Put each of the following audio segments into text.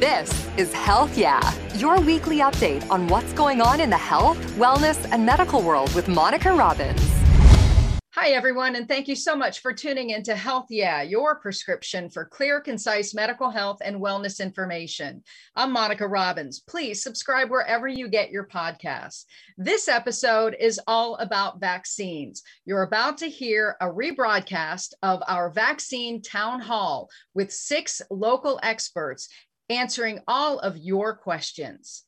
This is Health Yeah, your weekly update on what's going on in the health, wellness, and medical world with Monica Robins. Hi, everyone, and thank you so much for tuning into Health Yeah, your prescription for clear, concise medical health and wellness information. I'm Monica Robins. Please subscribe wherever you get your podcasts. This episode is all about vaccines. You're about to hear a rebroadcast of our vaccine town hall with six local experts answering all of your questions.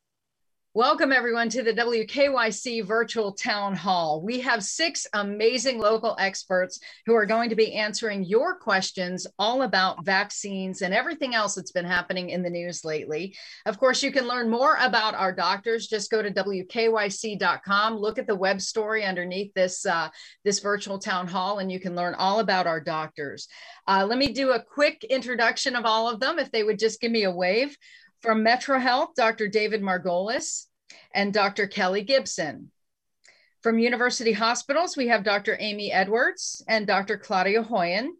Welcome, everyone, to the WKYC Virtual Town Hall. We have six amazing local experts who are going to be answering your questions all about vaccines and everything else that's been happening in the news lately. Of course, you can learn more about our doctors. Just go to WKYC.com, look at the web story underneath this, uh, this virtual town hall, and you can learn all about our doctors. Uh, let me do a quick introduction of all of them, if they would just give me a wave. From Metro Health, Dr. David Margolius and Dr. Kelly Gibson. From University Hospitals, we have Dr. Amy Edwards and Dr. Claudia Hoyen.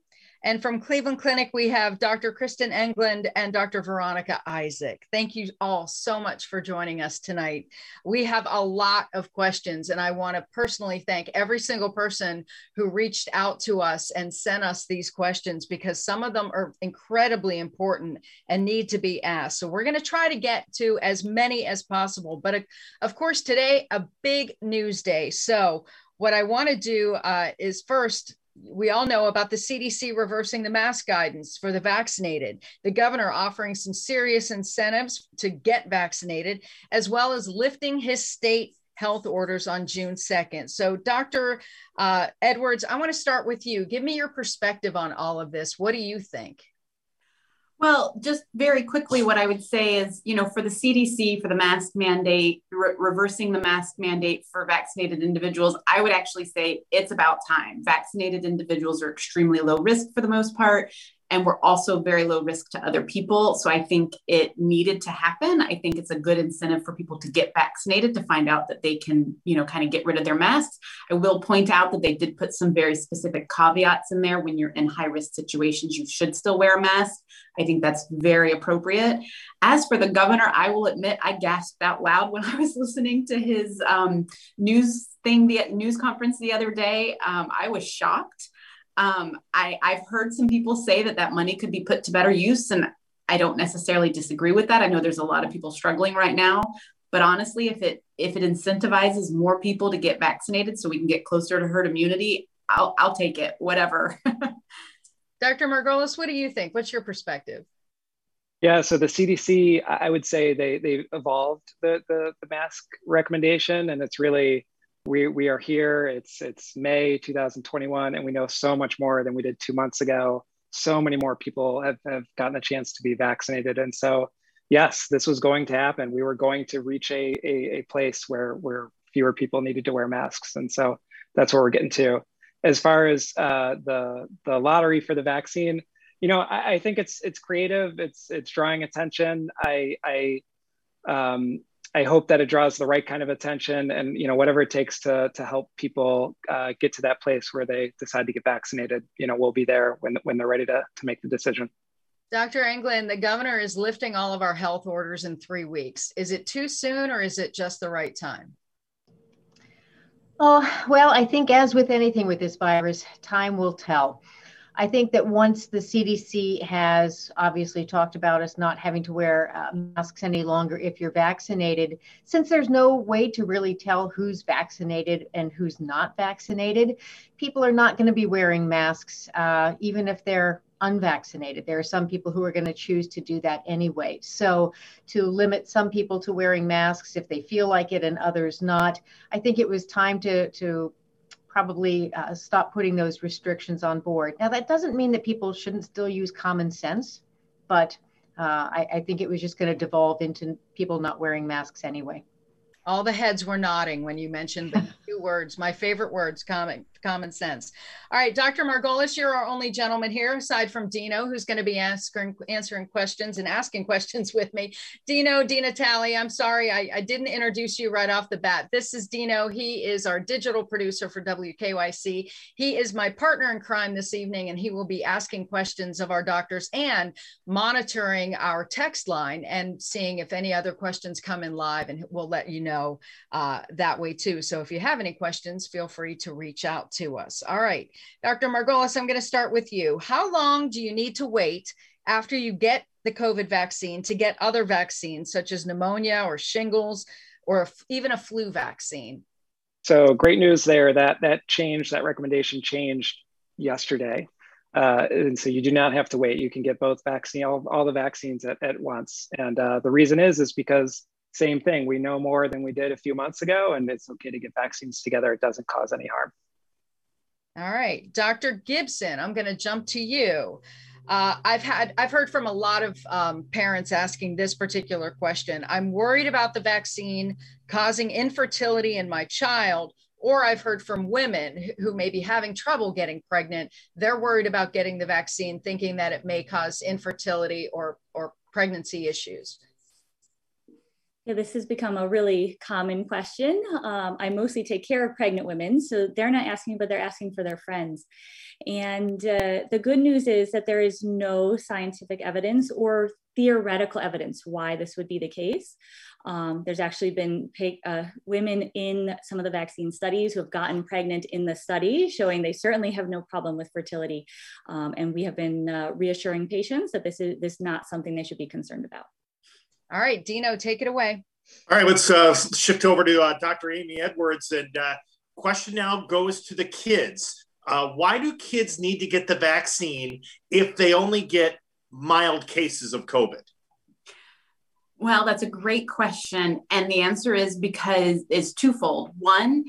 And from Cleveland Clinic, we have Dr. Kristin Englund and Dr. Veronica Isaac. Thank you all so much for joining us tonight. We have a lot of questions, and I want to personally thank every single person who reached out to us and sent us these questions because some of them are incredibly important and need to be asked. So we're going to try to get to as many as possible. But uh, of course, today, a big news day. So what I want to do uh, is first we all know about the CDC reversing the mask guidance for the vaccinated, the governor offering some serious incentives to get vaccinated, as well as lifting his state health orders on June 2nd. So, Dr. Uh, Edwards, I want to start with you. Give me your perspective on all of this. What do you think? Well, just very quickly, what I would say is, you know, for the CDC, for the mask mandate, re- reversing the mask mandate for vaccinated individuals, I would actually say it's about time. Vaccinated individuals are extremely low risk for the most part and we're also very low risk to other people. So I think it needed to happen. I think it's a good incentive for people to get vaccinated to find out that they can, you know, kind of get rid of their masks. I will point out that they did put some very specific caveats in there. When you're in high risk situations, you should still wear a mask. I think that's very appropriate. As for the governor, I will admit I gasped out loud when I was listening to his um, news thing, the news conference the other day. Um, I was shocked. Um, I, I've heard some people say that that money could be put to better use, and I don't necessarily disagree with that. I know there's a lot of people struggling right now, but honestly, if it if it incentivizes more people to get vaccinated, so we can get closer to herd immunity, I'll I'll take it. Whatever. Dr. Margolius, what do you think? What's your perspective? Yeah, so the CDC, I would say they they evolved the the, the mask recommendation, and it's really we we are here. It's it's May 2021, and we know so much more than we did two months ago. So many more people have, have gotten a chance to be vaccinated, and so yes, this was going to happen. We were going to reach a a, a place where where fewer people needed to wear masks, and so that's where we're getting to. As far as uh, the the lottery for the vaccine, you know, I, I think it's it's creative. It's it's drawing attention. I I um, I hope that it draws the right kind of attention and you know whatever it takes to to help people uh, get to that place where they decide to get vaccinated. You know, we'll be there when when they're ready to to make the decision. Dr. Englund, the governor is lifting all of our health orders in three weeks. Is it too soon or is it just the right time? Oh, well, I think as with anything with this virus, time will tell. I think that once the CDC has obviously talked about us not having to wear uh, masks any longer if you're vaccinated, since there's no way to really tell who's vaccinated and who's not vaccinated, people are not going to be wearing masks, uh, even if they're unvaccinated. There are some people who are going to choose to do that anyway. So, to limit some people to wearing masks if they feel like it and others not, I think it was time to to probably uh, stop putting those restrictions on board. Now, that doesn't mean that people shouldn't still use common sense, but uh, I, I, think it was just going to devolve into people not wearing masks anyway. All the heads were nodding when you mentioned the two words, my favorite words, common common sense. All right, Dr. Margolius, you're our only gentleman here, aside from Dino, who's going to be answering answering questions and asking questions with me. Dino, Dina Talley, I'm sorry, I, I didn't introduce you right off the bat. This is Dino. He is our digital producer for WKYC. He is my partner in crime this evening, and he will be asking questions of our doctors and monitoring our text line and seeing if any other questions come in live, and we'll let you know uh, that way too. So if you have any questions, feel free to reach out to us. All right, Dr. Margolius, I'm going to start with you. How long do you need to wait after you get the COVID vaccine to get other vaccines such as pneumonia or shingles or even a flu vaccine? So great news there that that changed, that recommendation changed yesterday. Uh, and so you do not have to wait. You can get both vaccine, all, all the vaccines at, at once. And uh, the reason is, is because same thing. We know more than we did a few months ago, and it's okay to get vaccines together. It doesn't cause any harm. All right, Dr. Gibson, I'm going to jump to you. Uh, I've had I've heard from a lot of um, parents asking this particular question. I'm worried about the vaccine causing infertility in my child, or I've heard from women who may be having trouble getting pregnant. They're worried about getting the vaccine, thinking that it may cause infertility or or pregnancy issues. Yeah, this has become a really common question. Um, I mostly take care of pregnant women, so they're not asking, but they're asking for their friends. And uh, the good news is that there is no scientific evidence or theoretical evidence why this would be the case. Um, there's actually been uh, women in some of the vaccine studies who have gotten pregnant in the study, showing they certainly have no problem with fertility. Um, and we have been uh, reassuring patients that this is, this is not something they should be concerned about. All right, Dino, take it away. All right, let's uh, shift over to uh, Dr. Amy Edwards. And uh, question now goes to the kids. Uh, why do kids need to get the vaccine if they only get mild cases of COVID? Well, that's a great question. And the answer is because it's twofold. One,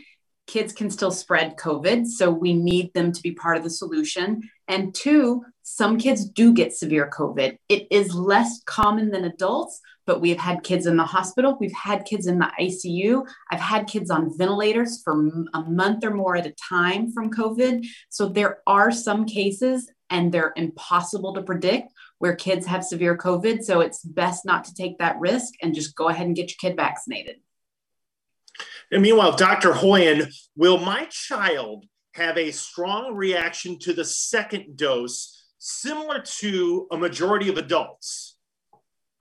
kids can still spread COVID, so we need them to be part of the solution. And two, some kids do get severe COVID. It is less common than adults, but we've had kids in the hospital. We've had kids in the ICU. I've had kids on ventilators for a month or more at a time from COVID. So there are some cases, and they're impossible to predict where kids have severe COVID. So it's best not to take that risk and just go ahead and get your kid vaccinated. And meanwhile, Dr. Hoyen, will my child have a strong reaction to the second dose similar to a majority of adults?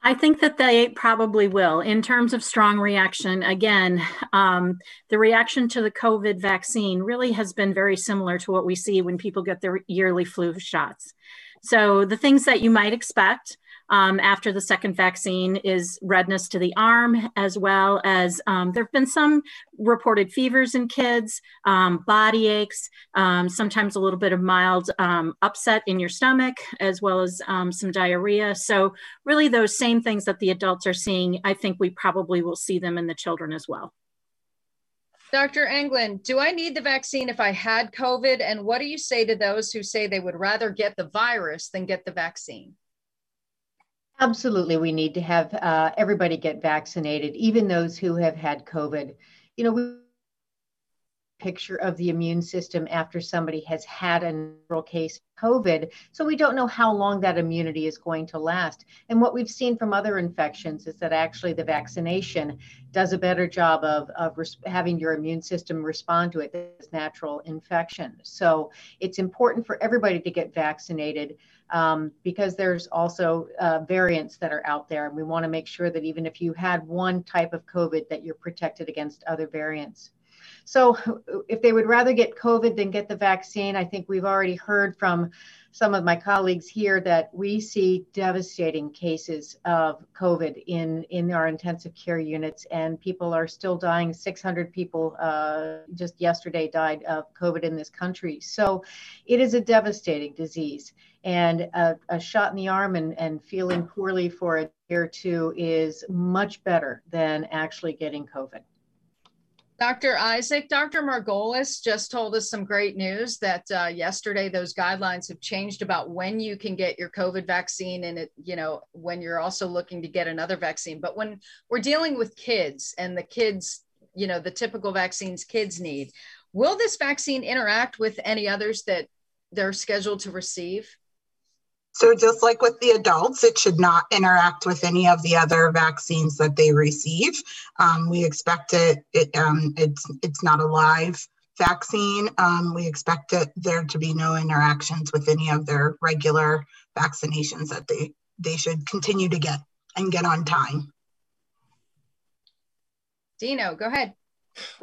I think that they probably will. In terms of strong reaction, again, um, the reaction to the COVID vaccine really has been very similar to what we see when people get their yearly flu shots. So, the things that you might expect um, after the second vaccine is redness to the arm, as well as um, there have been some reported fevers in kids, um, body aches, um, sometimes a little bit of mild um, upset in your stomach, as well as um, some diarrhea. So, really, those same things that the adults are seeing, I think we probably will see them in the children as well. Dr. Englund, do I need the vaccine if I had COVID? And what do you say to those who say they would rather get the virus than get the vaccine? Absolutely, we need to have uh, everybody get vaccinated, even those who have had COVID. You know, we picture of the immune system after somebody has had a natural case of COVID. So we don't know how long that immunity is going to last. And what we've seen from other infections is that actually the vaccination does a better job of, of res- having your immune system respond to it as natural infection. So it's important for everybody to get vaccinated um, because there's also uh, variants that are out there. And we want to make sure that even if you had one type of COVID, that you're protected against other variants. So if they would rather get COVID than get the vaccine, I think we've already heard from some of my colleagues here that we see devastating cases of COVID in, in our intensive care units, and people are still dying. 600 people uh, just yesterday died of COVID in this country. So it is a devastating disease. And a, a shot in the arm and, and feeling poorly for a year or two is much better than actually getting COVID. Dr. Isaac, Dr. Margolius just told us some great news that uh, yesterday those guidelines have changed about when you can get your COVID vaccine and it, you know, when you're also looking to get another vaccine. But when we're dealing with kids and the kids, you know, the typical vaccines kids need, Will this vaccine interact with any others that they're scheduled to receive? So just like with the adults, it should not interact with any of the other vaccines that they receive. Um, we expect it, it um, it's, it's not a live vaccine. Um, we expect it, there to be no interactions with any of their regular vaccinations that they, they should continue to get and get on time. Dino, go ahead.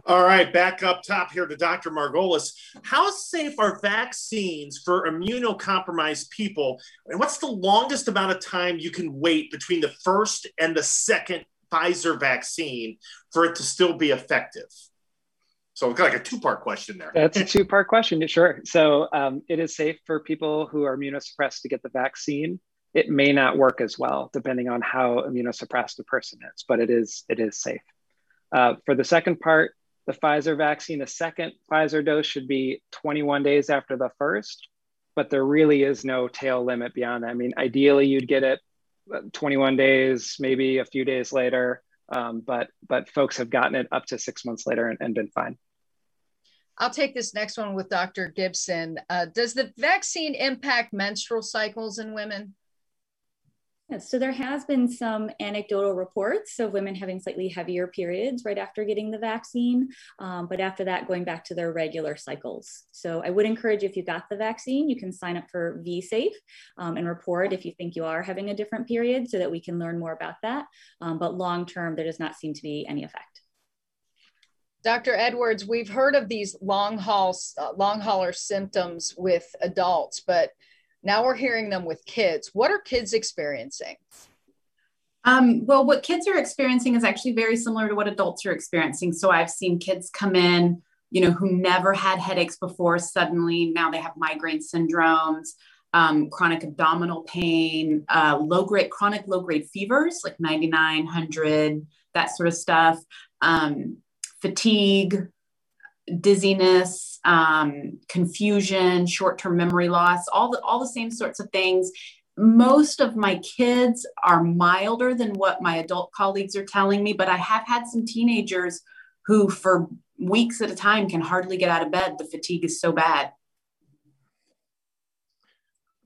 All right, back up top here to Dr. Margolius. How safe are vaccines for immunocompromised people? And what's the longest amount of time you can wait between the first and the second Pfizer vaccine for it to still be effective? So it's like a two-part question there. That's a two-part question, sure. So um, it is safe for people who are immunosuppressed to get the vaccine. It may not work as well, depending on how immunosuppressed the person is, but it is it is safe. Uh, for the second part, the Pfizer vaccine, the second Pfizer dose should be 21 days after the first, but there really is no tail limit beyond that. I mean, ideally, you'd get it uh, 21 days, maybe a few days later, um, but but folks have gotten it up to six months later and, and been fine. I'll take this next one with Dr. Gibson. Uh, does the vaccine impact menstrual cycles in women? So there has been some anecdotal reports of women having slightly heavier periods right after getting the vaccine, um, but after that going back to their regular cycles. So I would encourage if you got the vaccine, you can sign up for VSafe um, and report if you think you are having a different period so that we can learn more about that. Um, but long term, there does not seem to be any effect. Dr. Edwards, we've heard of these long haul, uh, long hauler symptoms with adults, but now we're hearing them with kids. What are kids experiencing? Um, well, what kids are experiencing is actually very similar to what adults are experiencing. So I've seen kids come in, you know, who never had headaches before, suddenly now they have migraine syndromes, um, chronic abdominal pain, uh, low grade, chronic low grade fevers like 99, 100, that sort of stuff, um, fatigue, dizziness, um, confusion, short-term memory loss, all the all the same sorts of things. Most of my kids are milder than what my adult colleagues are telling me, but I have had some teenagers who, for weeks at a time, can hardly get out of bed. The fatigue is so bad.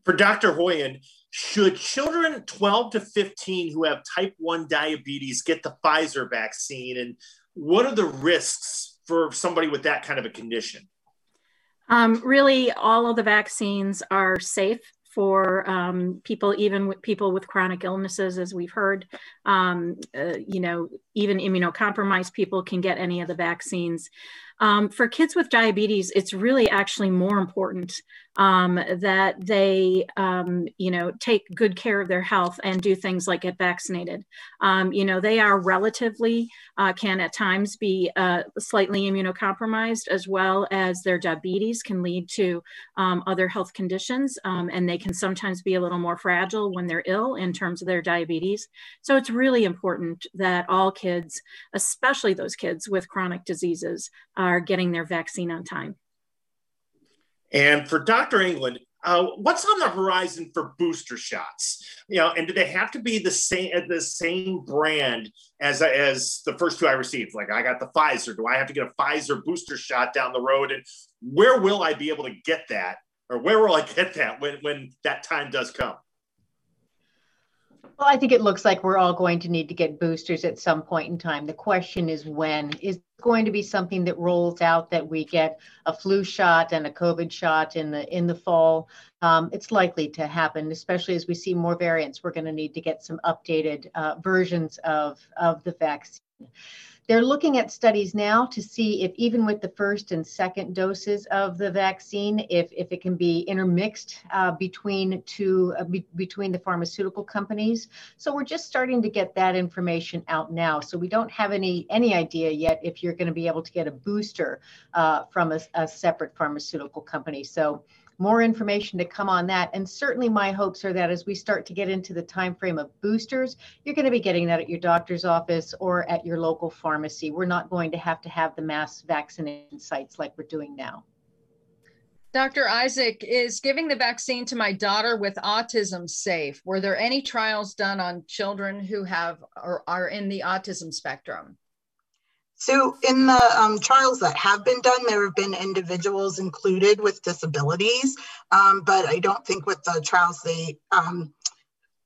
For Dr. Hoyen, should children 12 to 15 who have type 1 diabetes get the Pfizer vaccine? And what are the risks for somebody with that kind of a condition? Um, really, all of the vaccines are safe for um, people, even with people with chronic illnesses, as we've heard. Um, uh, you know, even immunocompromised people can get any of the vaccines. Um, for kids with diabetes, it's really actually more important um, that they, um, you know, take good care of their health and do things like get vaccinated. Um, you know, they are relatively, uh, can at times be uh, slightly immunocompromised, as well as their diabetes can lead to um, other health conditions, um, and they can sometimes be a little more fragile when they're ill in terms of their diabetes. So it's really important that all kids, especially those kids with chronic diseases, are getting their vaccine on time. And for Dr. Englund, uh, what's on the horizon for booster shots? You know, and do they have to be the same the same brand as as the first two I received? Like I got the Pfizer. Do I have to get a Pfizer booster shot down the road? And where will I be able to get that, or where will I get that when when that time does come? Well, I think it looks like we're all going to need to get boosters at some point in time. The question is when. Is going to be something that rolls out that we get a flu shot and a COVID shot in the in the fall? Um, it's likely to happen, especially as we see more variants. We're going to need to get some updated uh, versions of of the vaccine. They're looking at studies now to see if even with the first and second doses of the vaccine, if, if it can be intermixed uh, between two uh, be, between the pharmaceutical companies. So we're just starting to get that information out now. So we don't have any any idea yet if you're going to be able to get a booster uh, from a, a separate pharmaceutical company. So more information to come on that. And certainly my hopes are that as we start to get into the time frame of boosters, you're going to be getting that at your doctor's office or at your local pharmacy. We're not going to have to have the mass vaccination sites like we're doing now. Dr. Isaac, is giving the vaccine to my daughter with autism safe? Were there any trials done on children who have or are in the autism spectrum? So in the um, trials that have been done, there have been individuals included with disabilities, um, but I don't think with the trials they um,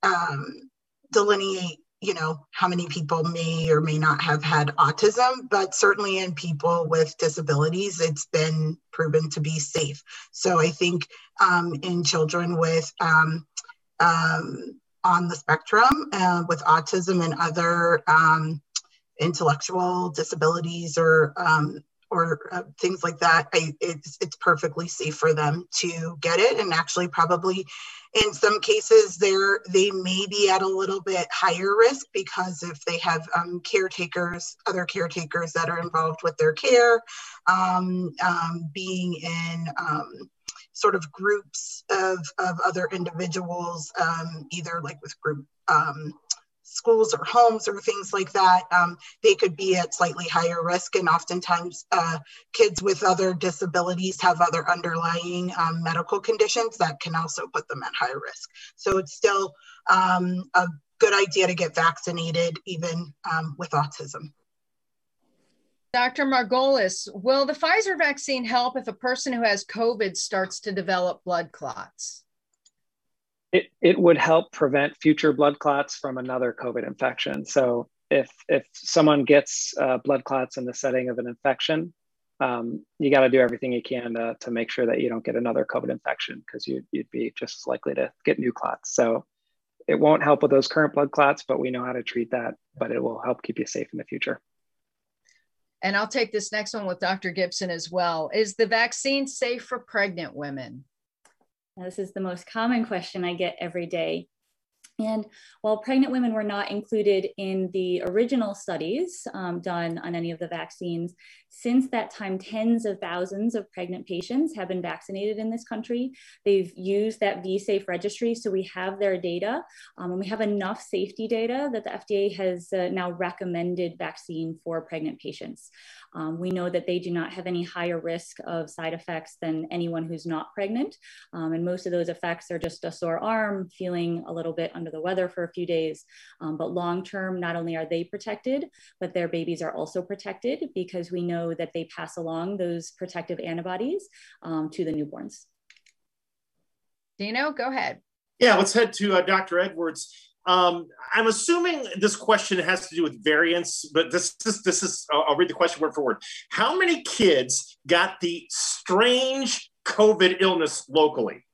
um, delineate, you know, how many people may or may not have had autism, but certainly in people with disabilities, it's been proven to be safe. So I think um, in children with um, on the spectrum uh, with autism and other intellectual disabilities or um, or uh, things like that, I, it's, it's perfectly safe for them to get it. And actually, probably in some cases, they're they may be at a little bit higher risk because if they have um, caretakers, other caretakers that are involved with their care, um, um being in um, sort of groups of, of other individuals, um, either like with group schools or homes or things like that, um, they could be at slightly higher risk. And oftentimes, uh, kids with other disabilities have other underlying um, medical conditions that can also put them at higher risk. So it's still um, a good idea to get vaccinated, even um, with autism. Dr. Margolius, will the Pfizer vaccine help if a person who has COVID starts to develop blood clots? It, it would help prevent future blood clots from another COVID infection. So if, if someone gets uh, blood clots in the setting of an infection, um, you got to do everything you can to, to make sure that you don't get another COVID infection because you, you'd be just as likely to get new clots. So it won't help with those current blood clots, but we know how to treat that, but it will help keep you safe in the future. And I'll take this next one with Dr. Gibson as well. Is the vaccine safe for pregnant women? Now, this is the most common question I get every day. And while pregnant women were not included in the original studies um, done on any of the vaccines, since that time, tens of thousands of pregnant patients have been vaccinated in this country. They've used that VSafe registry, so we have their data, um, and we have enough safety data that the FDA has uh, now recommended vaccine for pregnant patients. Um, we know that they do not have any higher risk of side effects than anyone who's not pregnant. Um, and most of those effects are just a sore arm, feeling a little bit under the weather for a few days. Um, but long term, not only are they protected, but their babies are also protected because we know that they pass along those protective antibodies um, to the newborns. Dino, go ahead. Yeah, let's head to uh, Dr. Edwards. Um, I'm assuming this question has to do with variants, but this is this is I'll read the question word for word. How many kids got the strange COVID illness locally?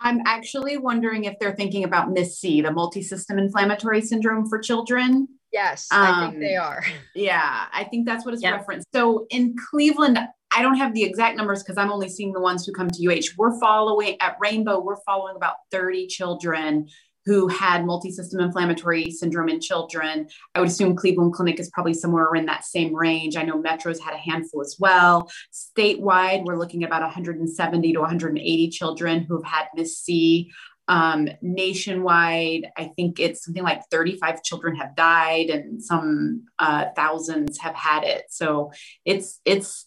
I'm actually wondering if they're thinking about MIS-C, the multi-system inflammatory syndrome for children. Yes, um, I think they um, are. Yeah, I think that's what it's yeah. referenced. So in Cleveland, I don't have the exact numbers because I'm only seeing the ones who come to UH. We're following at Rainbow, we're following about 30 children who had multi-system inflammatory syndrome in children. I would assume Cleveland Clinic is probably somewhere in that same range. I know Metro's had a handful as well. Statewide, we're looking at about 170 to 180 children who have had MIS-C. Um, nationwide, I think it's something like 35 children have died and some uh, thousands have had it. So it's it's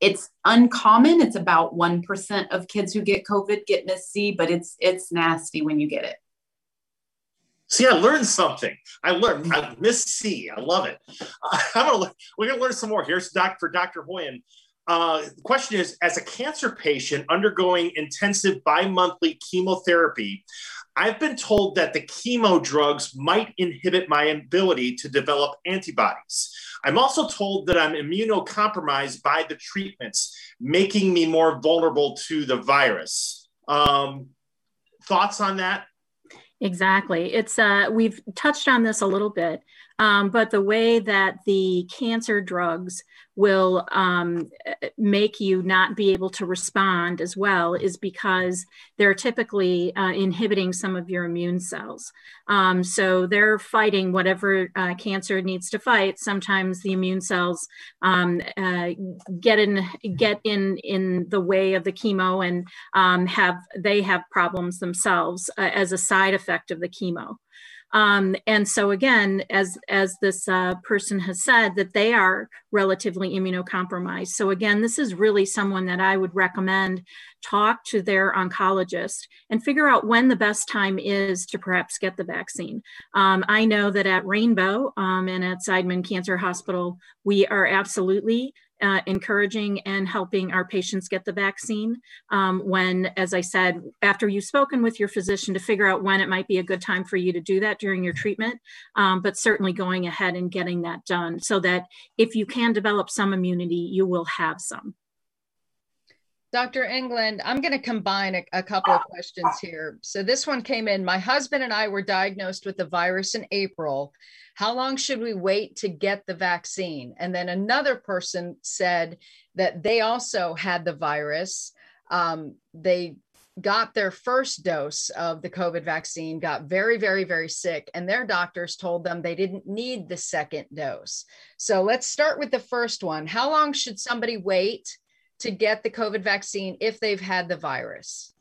it's uncommon. It's about one percent of kids who get COVID get MIS-C, but it's it's nasty when you get it. See, I learned something. I learned. I MIS-C. I love it. Uh, I'm gonna. We're gonna learn some more. Here's doc for Dr. Hoyen. Uh, the question is: As a cancer patient undergoing intensive bi-monthly chemotherapy, I've been told that the chemo drugs might inhibit my ability to develop antibodies. I'm also told that I'm immunocompromised by the treatments, making me more vulnerable to the virus. Um, thoughts on that? Exactly. It's uh, we've touched on this a little bit, um, but the way that the cancer drugs will um, make you not be able to respond as well is because they're typically uh, inhibiting some of your immune cells. Um, so they're fighting whatever uh, cancer needs to fight. Sometimes the immune cells um, uh, get in get in in the way of the chemo and um, have they have problems themselves uh, as a side effect of the chemo. Um, and so again, as, as this uh, person has said, that they are relatively immunocompromised. So again, this is really someone that I would recommend talk to their oncologist and figure out when the best time is to perhaps get the vaccine. Um, I know that at Rainbow um, and at Seidman Cancer Hospital, we are absolutely uh, encouraging and helping our patients get the vaccine um, when, as I said, after you've spoken with your physician to figure out when it might be a good time for you to do that during your treatment, um, but certainly going ahead and getting that done so that if you can develop some immunity, you will have some. Dr. Englund, I'm going to combine a, a, couple of questions here. So this one came in. My husband and I were diagnosed with the virus in April. How long should we wait to get the vaccine? And then another person said that they also had the virus. Um, they got their first dose of the COVID vaccine, got very, very, very sick, and their doctors told them they didn't need the second dose. So let's start with the first one. How long should somebody wait? to get the COVID vaccine if they've had the virus?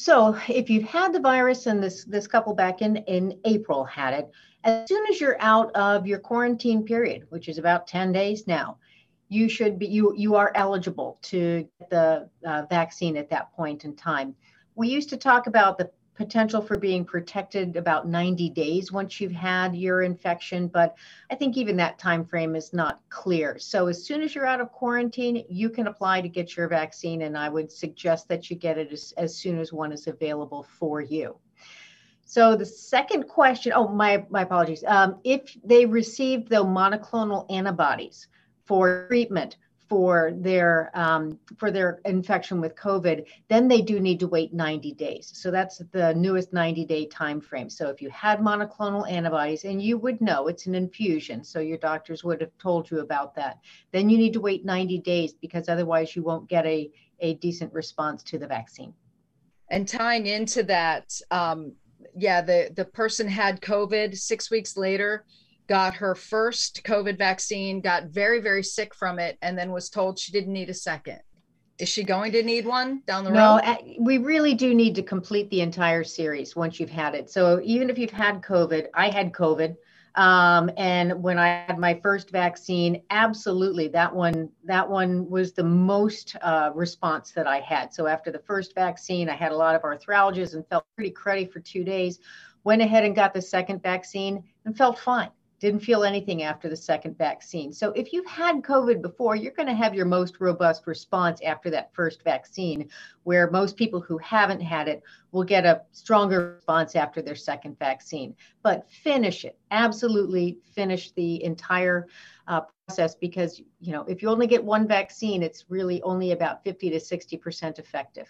So if you've had the virus and this, this couple back in, in April had it, as soon as you're out of your quarantine period, which is about 10 days now, you should be, you, you are eligible to get the uh, vaccine at that point in time. We used to talk about the potential for being protected about 90 days once you've had your infection but i think even that time frame is not clear so as soon as you're out of quarantine you can apply to get your vaccine and i would suggest that you get it as, as soon as one is available for you so the second question, oh, my, my apologies. Um, if they received the monoclonal antibodies for treatment for their um, for their infection with COVID, then they do need to wait 90 days. So that's the newest 90 day time frame. So if you had monoclonal antibodies, and you would know it's an infusion, so your doctors would have told you about that, then you need to wait 90 days because otherwise you won't get a, a decent response to the vaccine. And tying into that, um, yeah, the the person had COVID six weeks later got her first COVID vaccine, got very, very sick from it, and then was told she didn't need a second. Is she going to need one down the no, road? No, we really do need to complete the entire series once you've had it. So even if you've had COVID, I had COVID. Um, and when I had my first vaccine, absolutely, that one that one was the most uh, response that I had. So after the first vaccine, I had a lot of arthralgias and felt pretty cruddy for two days. Went ahead and got the second vaccine and felt fine didn't feel anything after the second vaccine. So if you've had COVID before, you're going to have your most robust response after that first vaccine, where most people who haven't had it will get a stronger response after their second vaccine. But finish it, absolutely finish the entire uh, process because, you know, if you only get one vaccine, it's really only about 50 to 60% effective.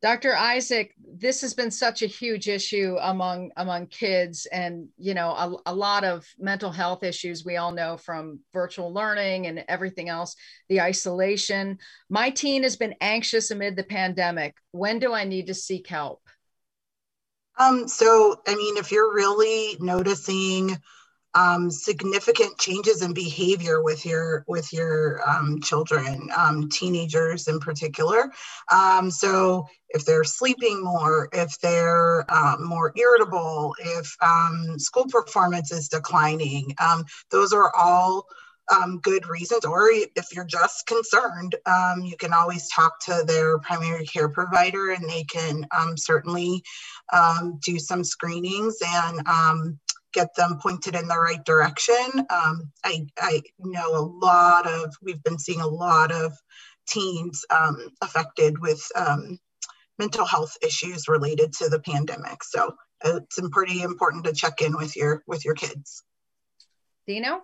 Dr. Isaac, this has been such a huge issue among among kids, and you know a, a, lot of mental health issues. We all know from virtual learning and everything else, the isolation. My teen has been anxious amid the pandemic. When do I need to seek help? Um, so, I mean, if you're really noticing um, significant changes in behavior with your with your um, children, um, teenagers in particular. Um, so if they're sleeping more, if they're um, more irritable, if um, school performance is declining, those are all good reasons, or if you're just concerned, you can always talk to their primary care provider and they can certainly do some screenings and get them pointed in the right direction. Um, I, I know a lot of, we've been seeing a lot of teens um, affected with um, mental health issues related to the pandemic. So it's pretty important to check in with your with your kids. Dino?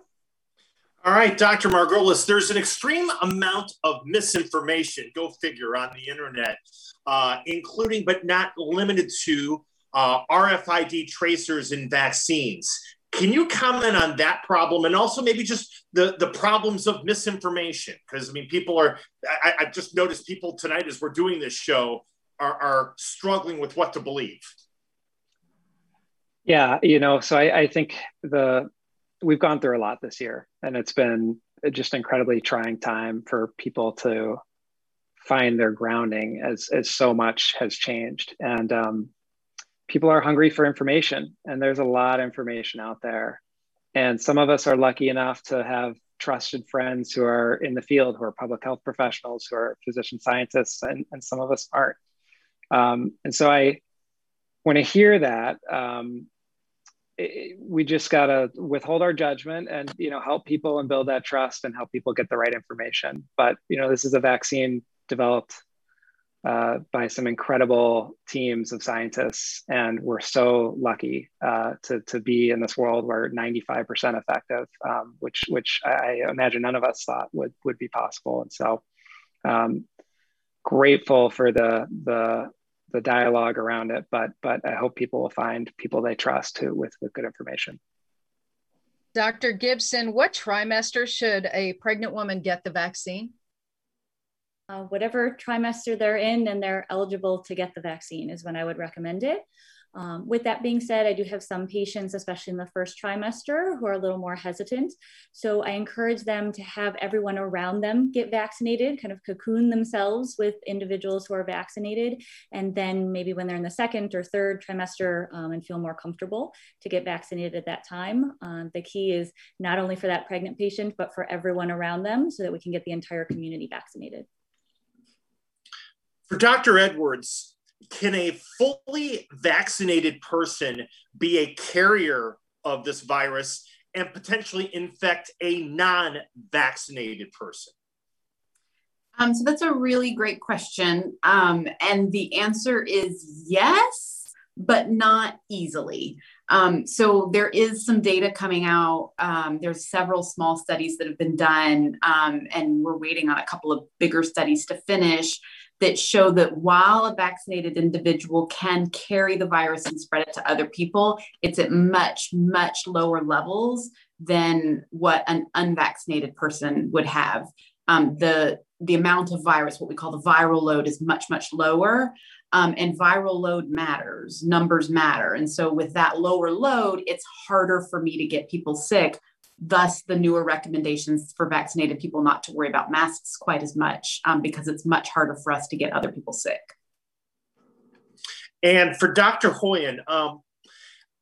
All right, Dr. Margolius, there's an extreme amount of misinformation, go figure, on the internet, uh, including but not limited to uh, RFID tracers in vaccines. Can you comment on that problem and also maybe just the, the problems of misinformation? Because I mean, people are, I, just noticed people tonight as we're doing this show are, are struggling with what to believe. Yeah, you know, so I, I think the we've gone through a lot this year and it's been just incredibly trying time for people to find their grounding as as so much has changed and um, people are hungry for information, and there's a lot of information out there. And some of us are lucky enough to have trusted friends who are in the field, who are public health professionals, who are physician scientists, and, and some of us aren't. Um, and so I, when I hear that, um, it, we just gotta withhold our judgment and you know help people and build that trust and help people get the right information. But you know, this is a vaccine developed uh, by some incredible teams of scientists. And we're so lucky uh, to, to be in this world where 95% effective, um, which, which I imagine none of us thought would, would be possible. And so um, grateful for the, the, the dialogue around it, but, but I hope people will find people they trust who, with, with good information. Dr. Gibson, what trimester should a pregnant woman get the vaccine? Uh, whatever trimester they're in and they're eligible to get the vaccine is when I would recommend it. Um, with that being said, I do have some patients, especially in the first trimester, who are a little more hesitant. So I encourage them to have everyone around them get vaccinated, kind of cocoon themselves with individuals who are vaccinated. And then maybe when they're in the second or third trimester um, and feel more comfortable to get vaccinated at that time. Um, the key is not only for that pregnant patient, but for everyone around them so that we can get the entire community vaccinated. For Dr. Edwards, can a fully vaccinated person be a carrier of this virus and potentially infect a non vaccinated person? Um, so that's a really great question. Um, and the answer is yes, but not easily. Um, so there is some data coming out. Um, there's several small studies that have been done, um, and we're waiting on a couple of bigger studies to finish that show that while a vaccinated individual can carry the virus and spread it to other people, it's at much, much lower levels than what an unvaccinated person would have. Um, the the amount of virus, what we call the viral load, is much, much lower. Um, and viral load matters, numbers matter. And so, with that lower load, it's harder for me to get people sick thus the newer recommendations for vaccinated people not to worry about masks quite as much um, because it's much harder for us to get other people sick. And for Dr. Hoyen, um,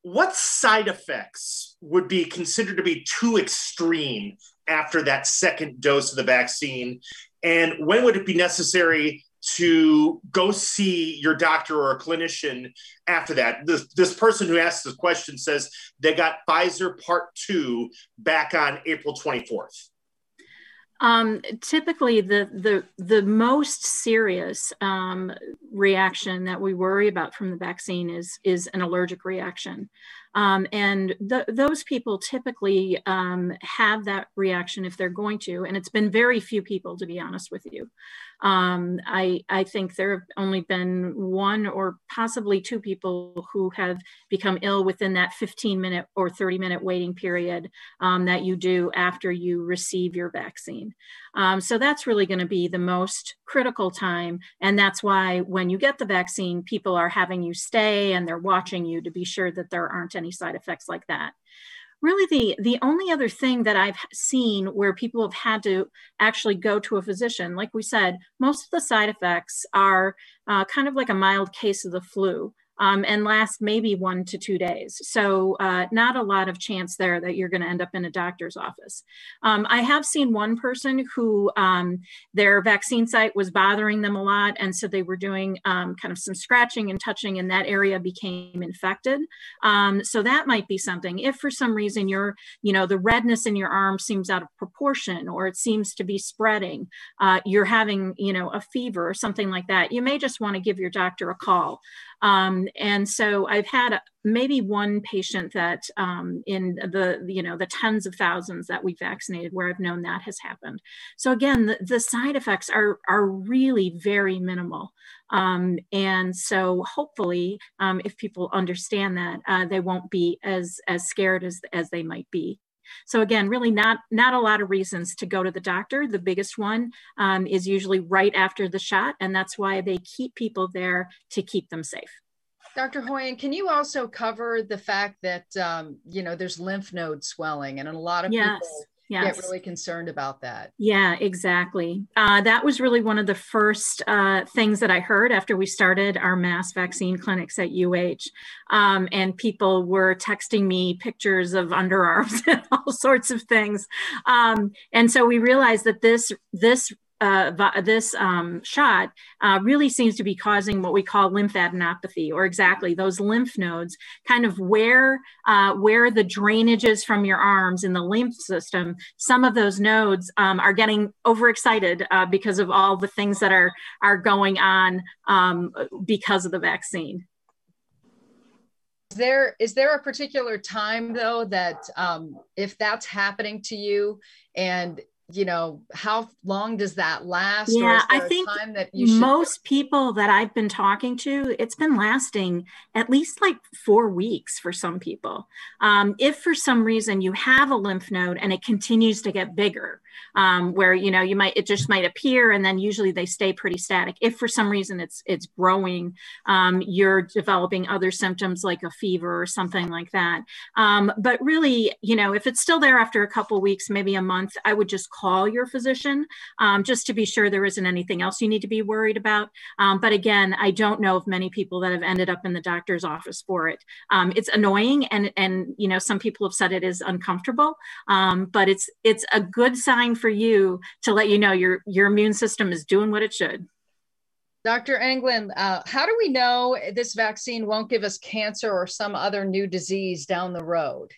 what side effects would be considered to be too extreme after that second dose of the vaccine? And when would it be necessary to go see your doctor or a clinician after that. This, this person who asked the question says they got Pfizer part two back on April 24th. Um, typically, the, the, the most serious um, reaction that we worry about from the vaccine is, is an allergic reaction. Um, and th- those people typically um, have that reaction if they're going to, and it's been very few people, to be honest with you. Um, I, I think there have only been one or possibly two people who have become ill within that 15 minute or 30 minute waiting period um, that you do after you receive your vaccine. Um, so that's really going to be the most critical time. And that's why when you get the vaccine, people are having you stay and they're watching you to be sure that there aren't any side effects like that really the the only other thing that i've seen where people have had to actually go to a physician like we said most of the side effects are uh, kind of like a mild case of the flu um, and last maybe one to two days. So uh, not a lot of chance there that you're going to end up in a doctor's office. Um, I have seen one person who um, their vaccine site was bothering them a lot, and so they were doing um, kind of some scratching and touching, and that area became infected. Um, so that might be something. If for some reason you're, you know, the redness in your arm seems out of proportion, or it seems to be spreading, uh, you're having, you know, a fever or something like that, you may just want to give your doctor a call. Um, and so I've had maybe one patient that um, in the, you know, the tens of thousands that we've vaccinated where I've known that has happened. So again, the, the side effects are, are really very minimal. Um, and so hopefully um, if people understand that, uh, they won't be as, as scared as, as they might be. So again, really not, not a lot of reasons to go to the doctor. The biggest one um, is usually right after the shot, and that's why they keep people there to keep them safe. Dr. Hoyen, can you also cover the fact that um, you know there's lymph node swelling, and a lot of yes. people yes. get really concerned about that. Yeah, exactly. Uh, that was really one of the first uh, things that I heard after we started our mass vaccine clinics at UH. Um, and people were texting me pictures of underarms and all sorts of things. Um, and so we realized that this this uh, this um, shot uh, really seems to be causing what we call lymphadenopathy, or exactly those lymph nodes, kind of where uh, where the drainage is from your arms in the lymph system. Some of those nodes um, are getting overexcited uh, because of all the things that are are going on um, because of the vaccine. Is there is there a particular time though that um, if that's happening to you and you know how long does that last? Yeah i think that most people that i've been talking to it's been lasting at least like four weeks for some people. Um, if for some reason you have a lymph node and it continues to get bigger um, where you know you might it just might appear and then usually they stay pretty static. If for some reason it's it's growing um, you're developing other symptoms like a fever or something like that. Um, but really you know if it's still there after a couple weeks maybe a month i would just call your physician um, just to be sure there isn't anything else you need to be worried about. Um, but again i don't know of many people that have ended up in the doctor's office for it. Um, it's annoying and and you know some people have said it is uncomfortable but it's it's a good sign for you to let you know your your immune system is doing what it should. Dr. Englund, uh, how do we know this vaccine won't give us cancer or some other new disease down the road?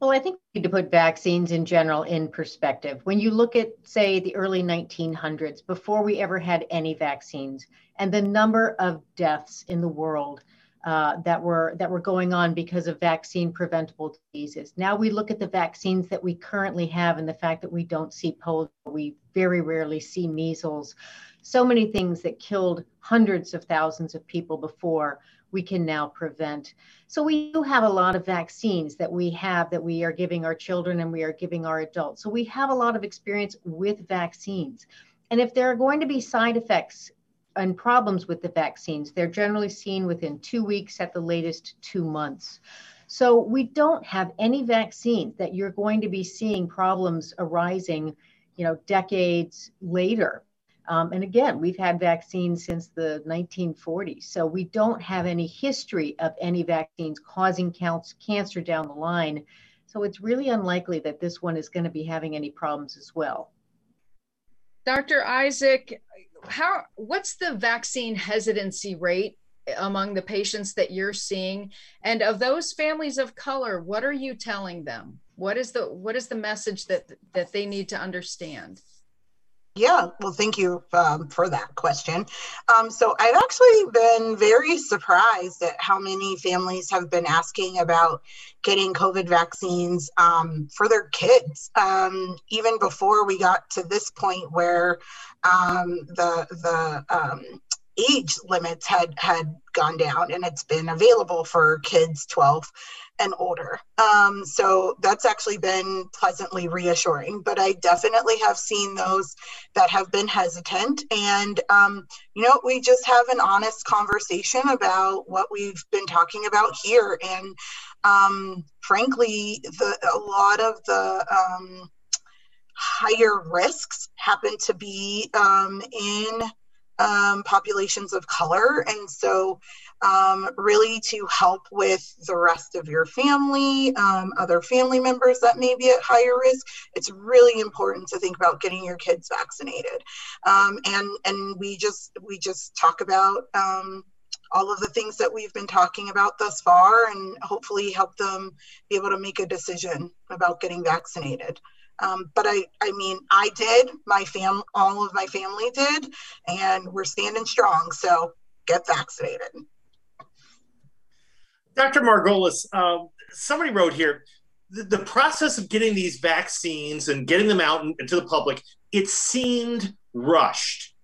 Well, I think we need to put vaccines in general in perspective. When you look at, say, the early 1900s, before we ever had any vaccines, and the number of deaths in the world uh, that were that were going on because of vaccine preventable diseases. Now we look at the vaccines that we currently have and the fact that we don't see polio, we very rarely see measles. So many things that killed hundreds of thousands of people before we can now prevent. So we do have a lot of vaccines that we have that we are giving our children and we are giving our adults. So we have a lot of experience with vaccines. And if there are going to be side effects and problems with the vaccines. They're generally seen within two weeks, at the latest, two months. So we don't have any vaccine that you're going to be seeing problems arising, you know, decades later. Um, and again, we've had vaccines since the 1940s. So we don't have any history of any vaccines causing counts, cancer down the line. So it's really unlikely that this one is going to be having any problems as well. Dr. Isaac, how what's the vaccine hesitancy rate among the patients that you're seeing? And of those families of color what are you telling them? What is the what is the message that that they need to understand yeah, well, thank you um, for that question. Um, so, I've actually been very surprised at how many families have been asking about getting COVID vaccines um, for their kids, um, even before we got to this point where um, the the um, age limits had had gone down and it's been available for kids 12 and older um, so that's actually been pleasantly reassuring but i definitely have seen those that have been hesitant. And um, you know we just have an honest conversation about what we've been talking about here. And um, frankly the a lot of the um, higher risks happen to be um, in um, populations of color. And so, um, really to help with the rest of your family, um, other family members that may be at higher risk, it's really important to think about getting your kids vaccinated. Um, and and we just we just talk about um, all of the things that we've been talking about thus far, and hopefully help them be able to make a decision about getting vaccinated. Um, but I, I mean, I did. My fam, all of my family did, and we're standing strong. So get vaccinated. Dr. Margolius, um, somebody wrote here the, the, process of getting these vaccines and getting them out into the public. It seemed rushed.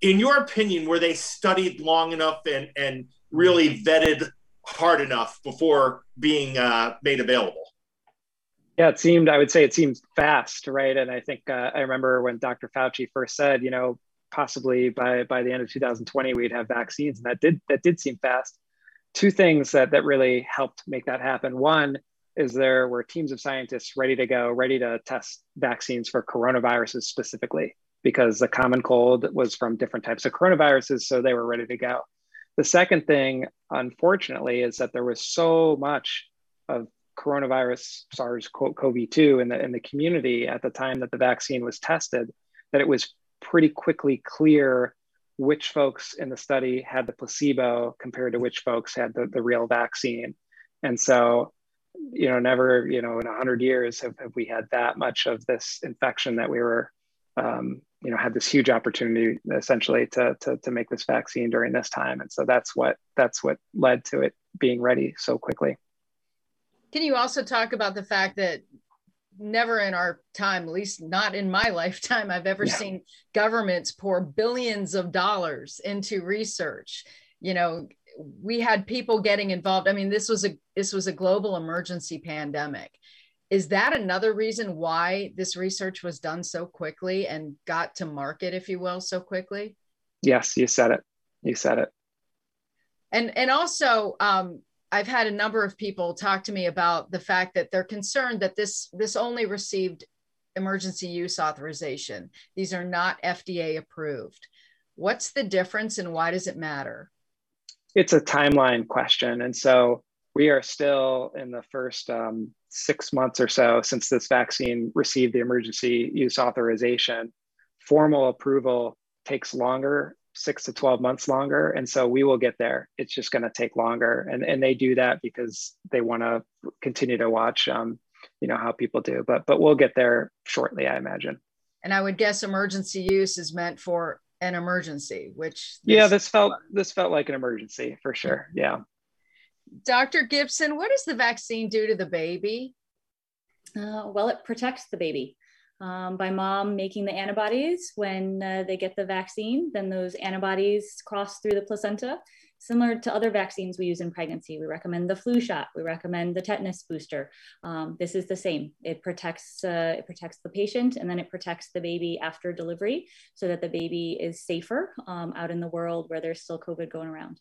In your opinion, were they studied long enough and and really vetted hard enough before being uh, made available? Yeah, it seemed, I would say it seemed fast, right? And I think uh, I remember when Dr. Fauci first said, you know, possibly by, by the end of 2020, we'd have vaccines. And that did, that did seem fast. Two things that, that really helped make that happen. One, is there were teams of scientists ready to go, ready to test vaccines for coronaviruses specifically, because the common cold was from different types of coronaviruses, so they were ready to go. The second thing, unfortunately, is that there was so much of coronavirus SARS-CoV-2 in the in the community at the time that the vaccine was tested that it was pretty quickly clear which folks in the study had the placebo compared to which folks had the, the real vaccine. And so, you know, never, you know, in 100 years have, have we had that much of this infection that we were, um, you know, had this huge opportunity essentially to, to, to make this vaccine during this time. And so that's what, that's what led to it being ready so quickly. Can you also talk about the fact that never in our time, at least not in my lifetime, I've ever yeah. seen governments pour billions of dollars into research. You know, we had people getting involved. I mean, this was a this was a global emergency pandemic. Is that another reason why this research was done so quickly and got to market, if you will, so quickly? Yes, you said it. You said it. And and also, um, I've had a number of people talk to me about the fact that they're concerned that this this only received emergency use authorization. These are not FDA approved. What's the difference and why does it matter? It's a timeline question. And so we are still in the first um, six months or so since this vaccine received the emergency use authorization. Formal approval takes longer six to 12 months longer. And so we will get there. It's just going to take longer. And, and they do that because they want to continue to watch, um, you know, how people do, but, but we'll get there shortly, I imagine. And I would guess emergency use is meant for an emergency, which. This yeah, this felt, this felt like an emergency for sure. Yeah. Dr. Gibson, what does the vaccine do to the baby? Uh, well, it protects the baby um, by mom making the antibodies when uh, they get the vaccine. Then those antibodies cross through the placenta. Similar to other vaccines we use in pregnancy, we recommend the flu shot. We recommend the tetanus booster. Um, this is the same. It protects uh, it protects the patient, and then it protects the baby after delivery, so that the baby is safer um, out in the world where there's still COVID going around.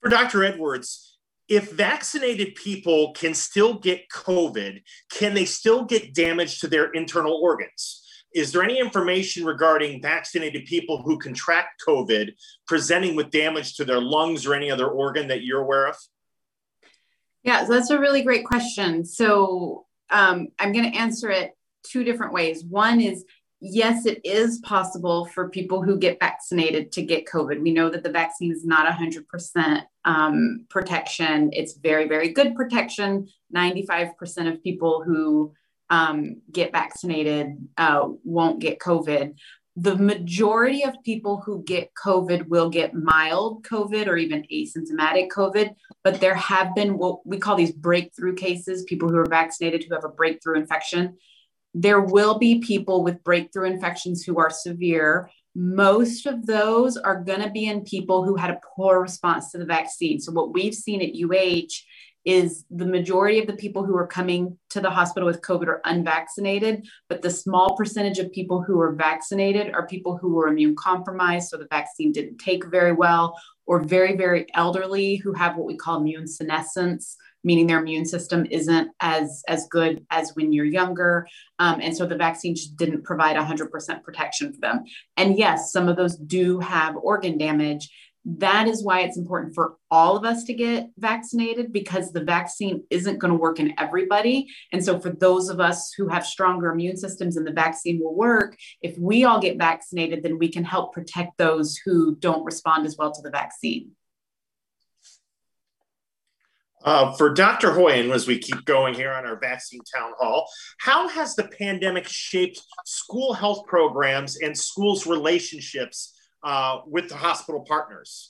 For Dr. Edwards, if vaccinated people can still get COVID, can they still get damage to their internal organs? Is there any information regarding vaccinated people who contract COVID presenting with damage to their lungs or any other organ that you're aware of? Yeah, so that's a really great question. So um, I'm going to answer it two different ways. One is yes, it is possible for people who get vaccinated to get COVID. We know that the vaccine is not 100% um, protection. It's very, very good protection. 95% of people who um, get vaccinated uh, won't get COVID. The majority of people who get COVID will get mild COVID or even asymptomatic COVID, but there have been what we call these breakthrough cases, people who are vaccinated who have a breakthrough infection there will be people with breakthrough infections who are severe. Most of those are going to be in people who had a poor response to the vaccine. So, what we've seen at UH is the majority of the people who are coming to the hospital with COVID are unvaccinated, but the small percentage of people who are vaccinated are people who were immune compromised, so the vaccine didn't take very well, or very, very elderly who have what we call immune senescence meaning their immune system isn't as as good as when you're younger um, and so the vaccine just didn't provide 100% protection for them and yes some of those do have organ damage that is why it's important for all of us to get vaccinated because the vaccine isn't going to work in everybody. And so, for those of us who have stronger immune systems and the vaccine will work, if we all get vaccinated, then we can help protect those who don't respond as well to the vaccine. Uh, for Dr. Hoyen, as we keep going here on our vaccine town hall, how has the pandemic shaped school health programs and schools' relationships uh, with the hospital partners?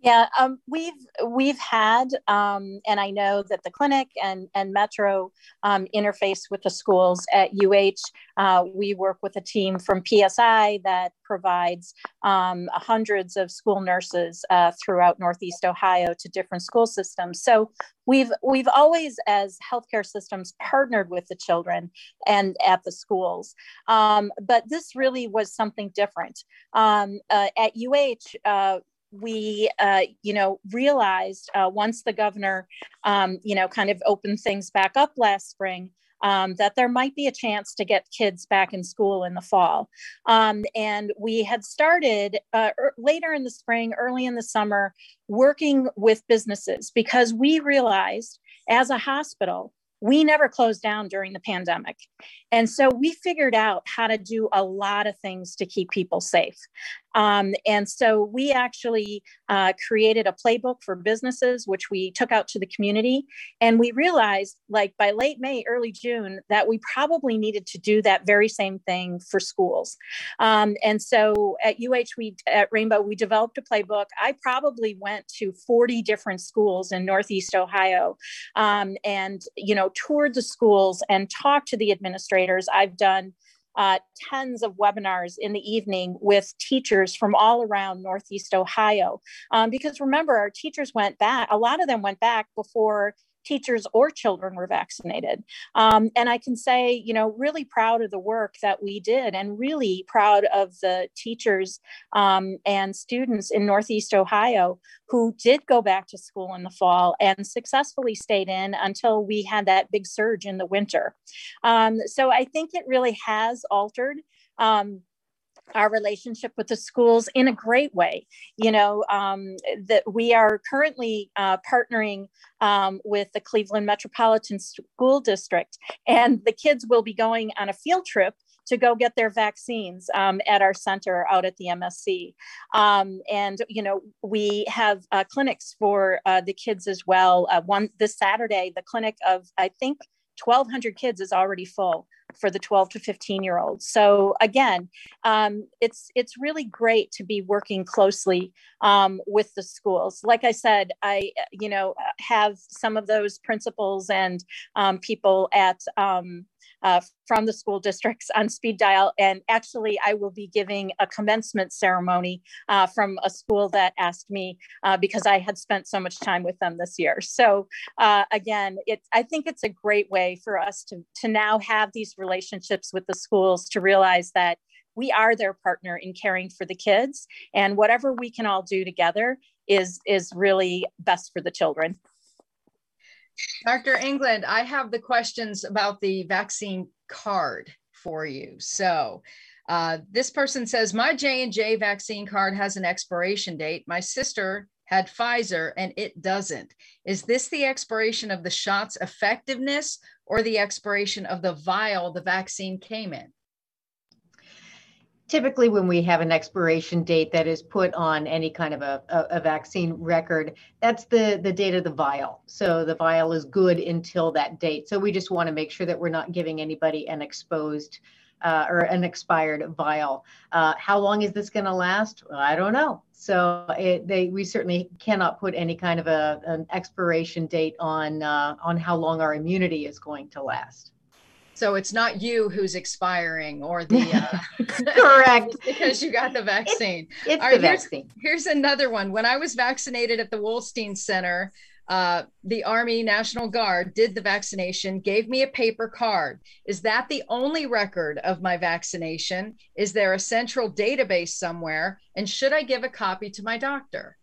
Yeah, um, we've we've had, um, and I know that the clinic and and Metro um, interface with the schools at UH. Uh, we work with a team from PSI that provides um, hundreds of school nurses uh, throughout Northeast Ohio to different school systems. So we've we've always, as healthcare systems, partnered with the children and at the schools. Um, but this really was something different um, uh, at UH uh, we, uh, you know, realized uh, once the governor, um, you know, kind of opened things back up last spring, um, that there might be a chance to get kids back in school in the fall. Um, and we had started uh, er, later in the spring, early in the summer, working with businesses because we realized as a hospital, we never closed down during the pandemic. And so we figured out how to do a lot of things to keep people safe. Um, and so we actually uh, created a playbook for businesses, which we took out to the community. And we realized, like by late May, early June, that we probably needed to do that very same thing for schools. Um, and so at UH, we at Rainbow, we developed a playbook. I probably went to 40 different schools in Northeast Ohio, um, and you know, toured the schools and talked to the administrators. I've done uh, tons of webinars in the evening with teachers from all around Northeast Ohio. Um, because remember, our teachers went back, a lot of them went back before teachers or children were vaccinated. Um, and I can say, you know, really proud of the work that we did and really proud of the teachers um, and students in Northeast Ohio who did go back to school in the fall and successfully stayed in until we had that big surge in the winter. Um, so I think it really has altered. Um, our relationship with the schools in a great way. You know, um, that we are currently uh, partnering um, with the Cleveland Metropolitan School District, and the kids will be going on a field trip to go get their vaccines um, at our center out at the MSC. Um, and, you know, we have uh, clinics for uh, the kids as well. Uh, one this Saturday, the clinic of, I think, 1,200 kids is already full for the 12 to 15 year olds. So again, um, it's it's really great to be working closely um, with the schools. Like I said, I you know have some of those principals and um, people at um, uh, from the school districts on speed dial. And actually, I will be giving a commencement ceremony uh, from a school that asked me uh, because I had spent so much time with them this year. So uh, again, it, I think it's a great way for us to, to now have these relationships with the schools to realize that we are their partner in caring for the kids and whatever we can all do together is is really best for the children Dr. Englund, I have the questions about the vaccine card for you. So uh, this person says, my J&J vaccine card has an expiration date. My sister had Pfizer and it doesn't. Is this the expiration of the shot's effectiveness or the expiration of the vial the vaccine came in? Typically when we have an expiration date that is put on any kind of a, a, vaccine record, that's the, the date of the vial. So the vial is good until that date. So we just want to make sure that we're not giving anybody an exposed uh, or an expired vial. Uh, how long is this going to last? Well, I don't know. So it, they, we certainly cannot put any kind of a, an expiration date on, uh, on how long our immunity is going to last. So it's not you who's expiring or the uh, correct because you got the vaccine. It's, it's the here's, vaccine. Here's another one. When I was vaccinated at the Wolstein Center, uh, the Army National Guard did the vaccination, gave me a paper card. Is that the only record of my vaccination? Is there a central database somewhere? And should I give a copy to my doctor?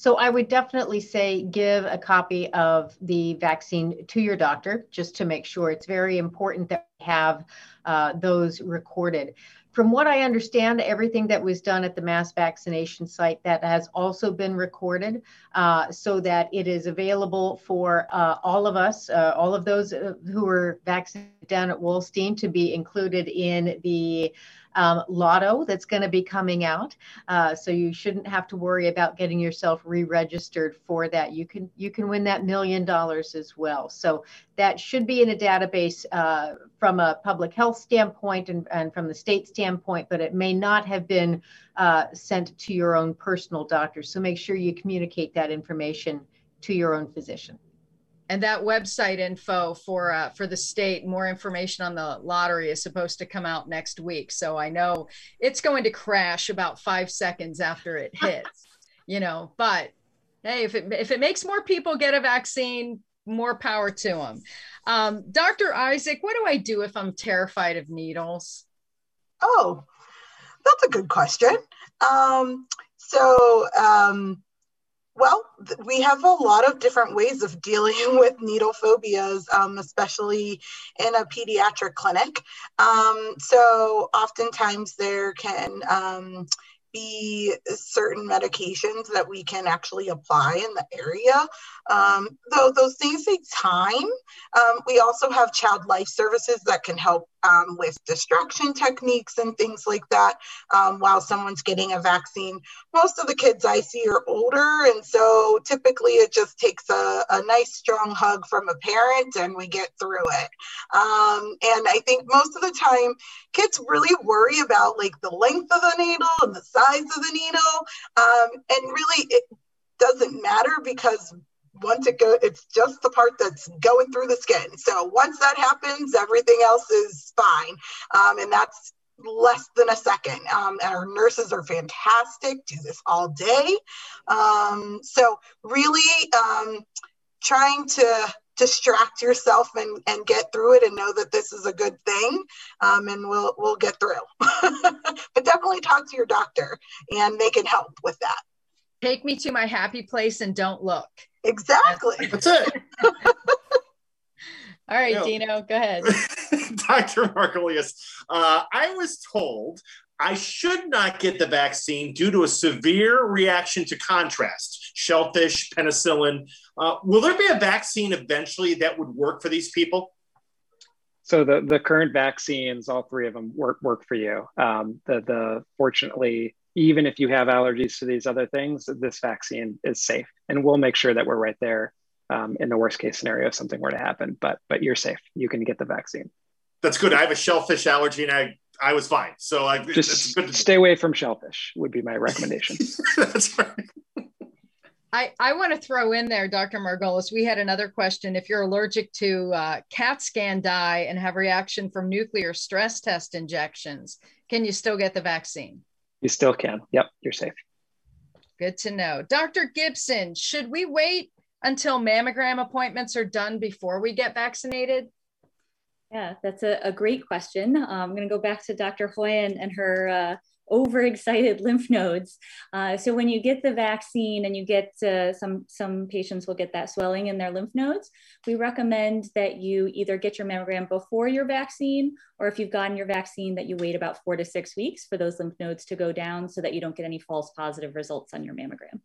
So I would definitely say give a copy of the vaccine to your doctor just to make sure. It's very important that we have uh, those recorded. From what I understand, everything that was done at the mass vaccination site that has also been recorded uh, so that it is available for uh, all of us, uh, all of those uh, who were vaccinated down at Wolstein to be included in the um, lotto that's going to be coming out. Uh, so you shouldn't have to worry about getting yourself re-registered for that. You can you can win that million dollars as well. So that should be in a database uh, from a public health standpoint and, and from the state standpoint, but it may not have been uh, sent to your own personal doctor. So make sure you communicate that information to your own physician and that website info for uh, for the state more information on the lottery is supposed to come out next week. So i know it's going to crash about five seconds after it hits you know but hey if it if it makes more people get a vaccine more power to them um, dr isaac what do i do if i'm terrified of needles? Oh that's a good question. Um, so, um, well, th- we have a lot of different ways of dealing with needle phobias, um, especially in a pediatric clinic. Um, so, oftentimes there can um, be certain medications that we can actually apply in the area. Um, though those things take time. Um, we also have child life services that can help um, with distraction techniques and things like that um, while someone's getting a vaccine. Most of the kids I see are older, and so typically it just takes a, a nice strong hug from a parent and we get through it. Um, and I think most of the time, kids really worry about like the length of the needle and the size of the needle. Um, and really, it doesn't matter because once it goes, it's just the part that's going through the skin. So once that happens everything else is fine. Um, and that's less than a second. Um, and our nurses are fantastic do this all day. Um, so really um, trying to distract yourself and, and get through it and know that this is a good thing um, and we'll we'll get through but definitely talk to your doctor and they can help with that take me to my happy place and don't look Exactly. That's it. All right, you know, Dino, go ahead. Dr. Margolius, uh, I was told I should not get the vaccine due to a severe reaction to contrast, shellfish, penicillin. Uh, will there be a vaccine eventually that would work for these people? So the, the current vaccines, all three of them work work for you. Um, the the fortunately even if you have allergies to these other things, this vaccine is safe. And we'll make sure that we're right there um, in the worst case scenario if something were to happen. But but you're safe. You can get the vaccine. That's good. I have a shellfish allergy and I I was fine. So I just good to- stay away from shellfish would be my recommendation. That's right. I, I want to throw in there, Dr. Margolius, we had another question. If you're allergic to uh, CAT scan dye and have reaction from nuclear stress test injections, can you still get the vaccine? You still can. Yep, you're safe. Good to know. Dr. Gibson, should we wait until mammogram appointments are done before we get vaccinated? Yeah, that's a, a great question. Um, I'm going to go back to Dr. Hoyen, and her uh, overexcited lymph nodes. Uh, so when you get the vaccine and you get uh, some, some patients will get that swelling in their lymph nodes, we recommend that you either get your mammogram before your vaccine, or if you've gotten your vaccine that you wait about four to six weeks for those lymph nodes to go down so that you don't get any false positive results on your mammogram.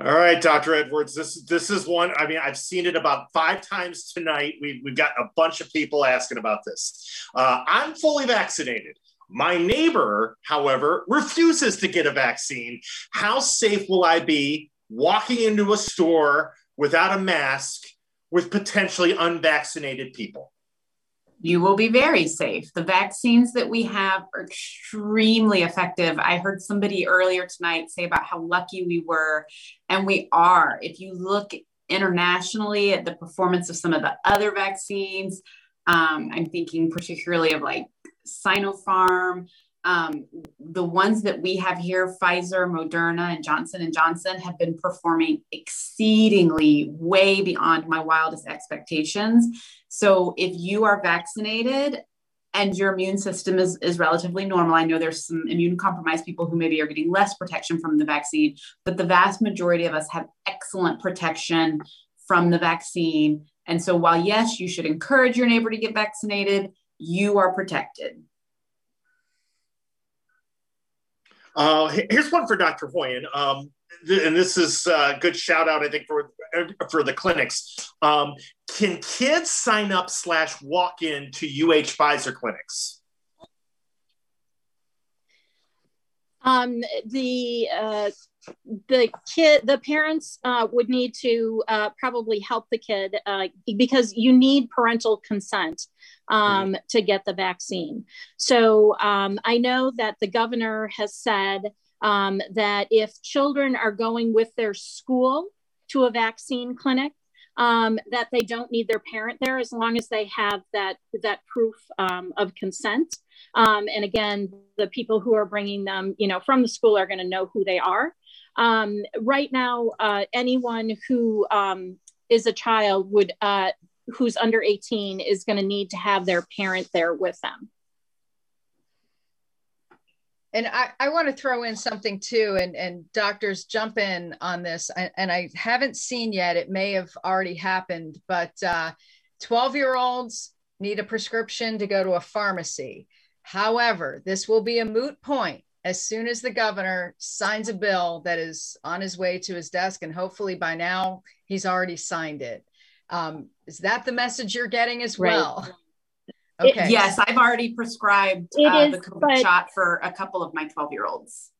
All right, Dr. Edwards. This this is one. I mean, I've seen it about five times tonight. We've, we've got a bunch of people asking about this. Uh, I'm fully vaccinated. My neighbor, however, refuses to get a vaccine. How safe will I be walking into a store without a mask with potentially unvaccinated people? You will be very safe. The vaccines that we have are extremely effective. I heard somebody earlier tonight say about how lucky we were, and we are. If you look internationally at the performance of some of the other vaccines, um, I'm thinking particularly of like Sinopharm, um, the ones that we have here pfizer moderna and johnson and johnson have been performing exceedingly way beyond my wildest expectations. So if you are vaccinated and your immune system is, is relatively normal i know there's some immune compromised people who maybe are getting less protection from the vaccine but the vast majority of us have excellent protection from the vaccine. And so while yes you should encourage your neighbor to get vaccinated you are protected Uh, here's one for Dr. Hoyen. Um, and this is a good shout out, I think, for for the clinics. Um, can kids sign up slash walk in to UH Pfizer clinics? Um, the uh, the kid, the parents uh, would need to uh, probably help the kid uh, because you need parental consent um, mm-hmm. to get the vaccine. So um, I know that the governor has said um, that if children are going with their school to a vaccine clinic, um, that they don't need their parent there as long as they have that that proof um, of consent. Um, and again, the people who are bringing them, you know, from the school are going to know who they are. Um, right now, uh, anyone who um, is a child would, uh, who's under 18 is going to need to have their parent there with them. And I, I want to throw in something too, and, and doctors jump in on this. And I haven't seen yet, it may have already happened, but 12 uh, year olds need a prescription to go to a pharmacy. However, this will be a moot point as soon as the governor signs a bill that is on his way to his desk, and hopefully by now he's already signed it. Um, is that the message you're getting as well? Right. Okay. It, yes, I've already prescribed uh, is, the COVID but, shot for a couple of my 12 year olds.